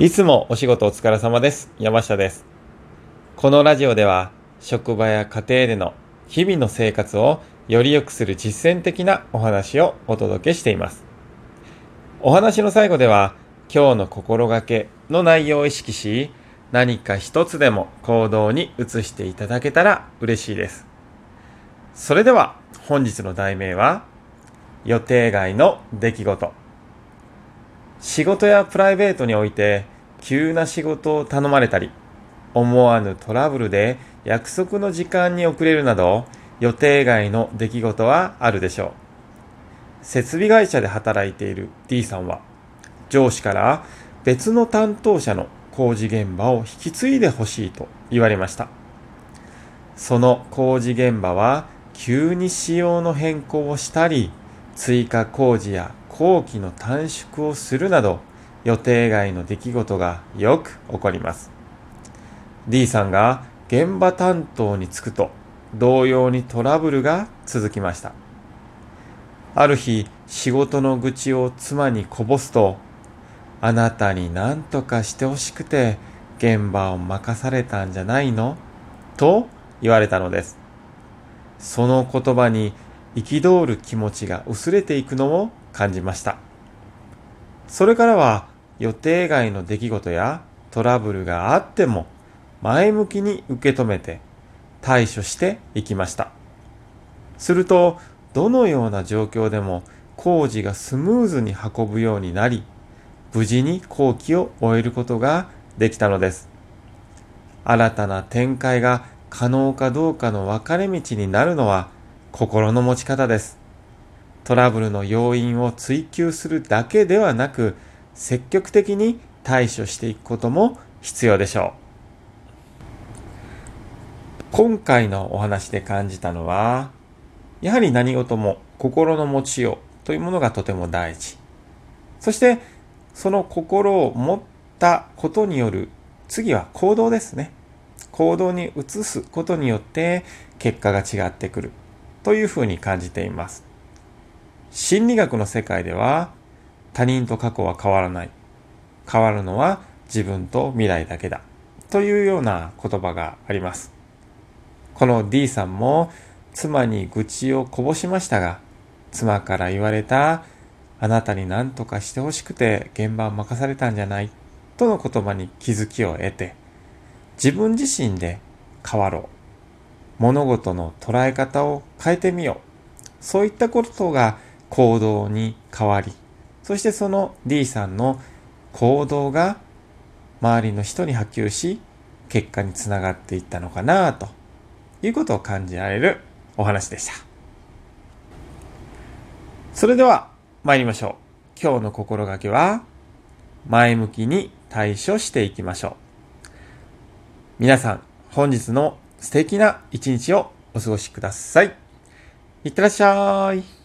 いつもお仕事お疲れ様です。山下です。このラジオでは、職場や家庭での日々の生活をより良くする実践的なお話をお届けしています。お話の最後では、今日の心がけの内容を意識し、何か一つでも行動に移していただけたら嬉しいです。それでは、本日の題名は、予定外の出来事。仕事やプライベートにおいて急な仕事を頼まれたり、思わぬトラブルで約束の時間に遅れるなど予定外の出来事はあるでしょう。設備会社で働いている D さんは上司から別の担当者の工事現場を引き継いでほしいと言われました。その工事現場は急に仕様の変更をしたり、追加工事や工期の短縮をするなど予定外の出来事がよく起こります。D さんが現場担当に就くと同様にトラブルが続きました。ある日仕事の愚痴を妻にこぼすとあなたに何とかしてほしくて現場を任されたんじゃないの？と言われたのです。その言葉に憤る気持ちが薄れていくのを感じました。それからは予定外の出来事やトラブルがあっても前向きに受け止めて対処していきました。するとどのような状況でも工事がスムーズに運ぶようになり無事に工期を終えることができたのです。新たな展開が可能かどうかの分かれ道になるのは心の持ち方です。トラブルの要因を追求するだけではなく、積極的に対処していくことも必要でしょう。今回のお話で感じたのは、やはり何事も心の持ちようというものがとても大事。そして、その心を持ったことによる次は行動ですね。行動に移すことによって結果が違ってくるというふうに感じています。心理学の世界では他人と過去は変わらない。変わるのは自分と未来だけだ。というような言葉があります。この D さんも妻に愚痴をこぼしましたが、妻から言われたあなたに何とかしてほしくて現場を任されたんじゃないとの言葉に気づきを得て、自分自身で変わろう。物事の捉え方を変えてみよう。そういったことが行動に変わり、そしてその D さんの行動が周りの人に波及し、結果につながっていったのかなということを感じられるお話でした。それでは参りましょう。今日の心がけは、前向きに対処していきましょう。皆さん、本日の素敵な一日をお過ごしください。いってらっしゃい。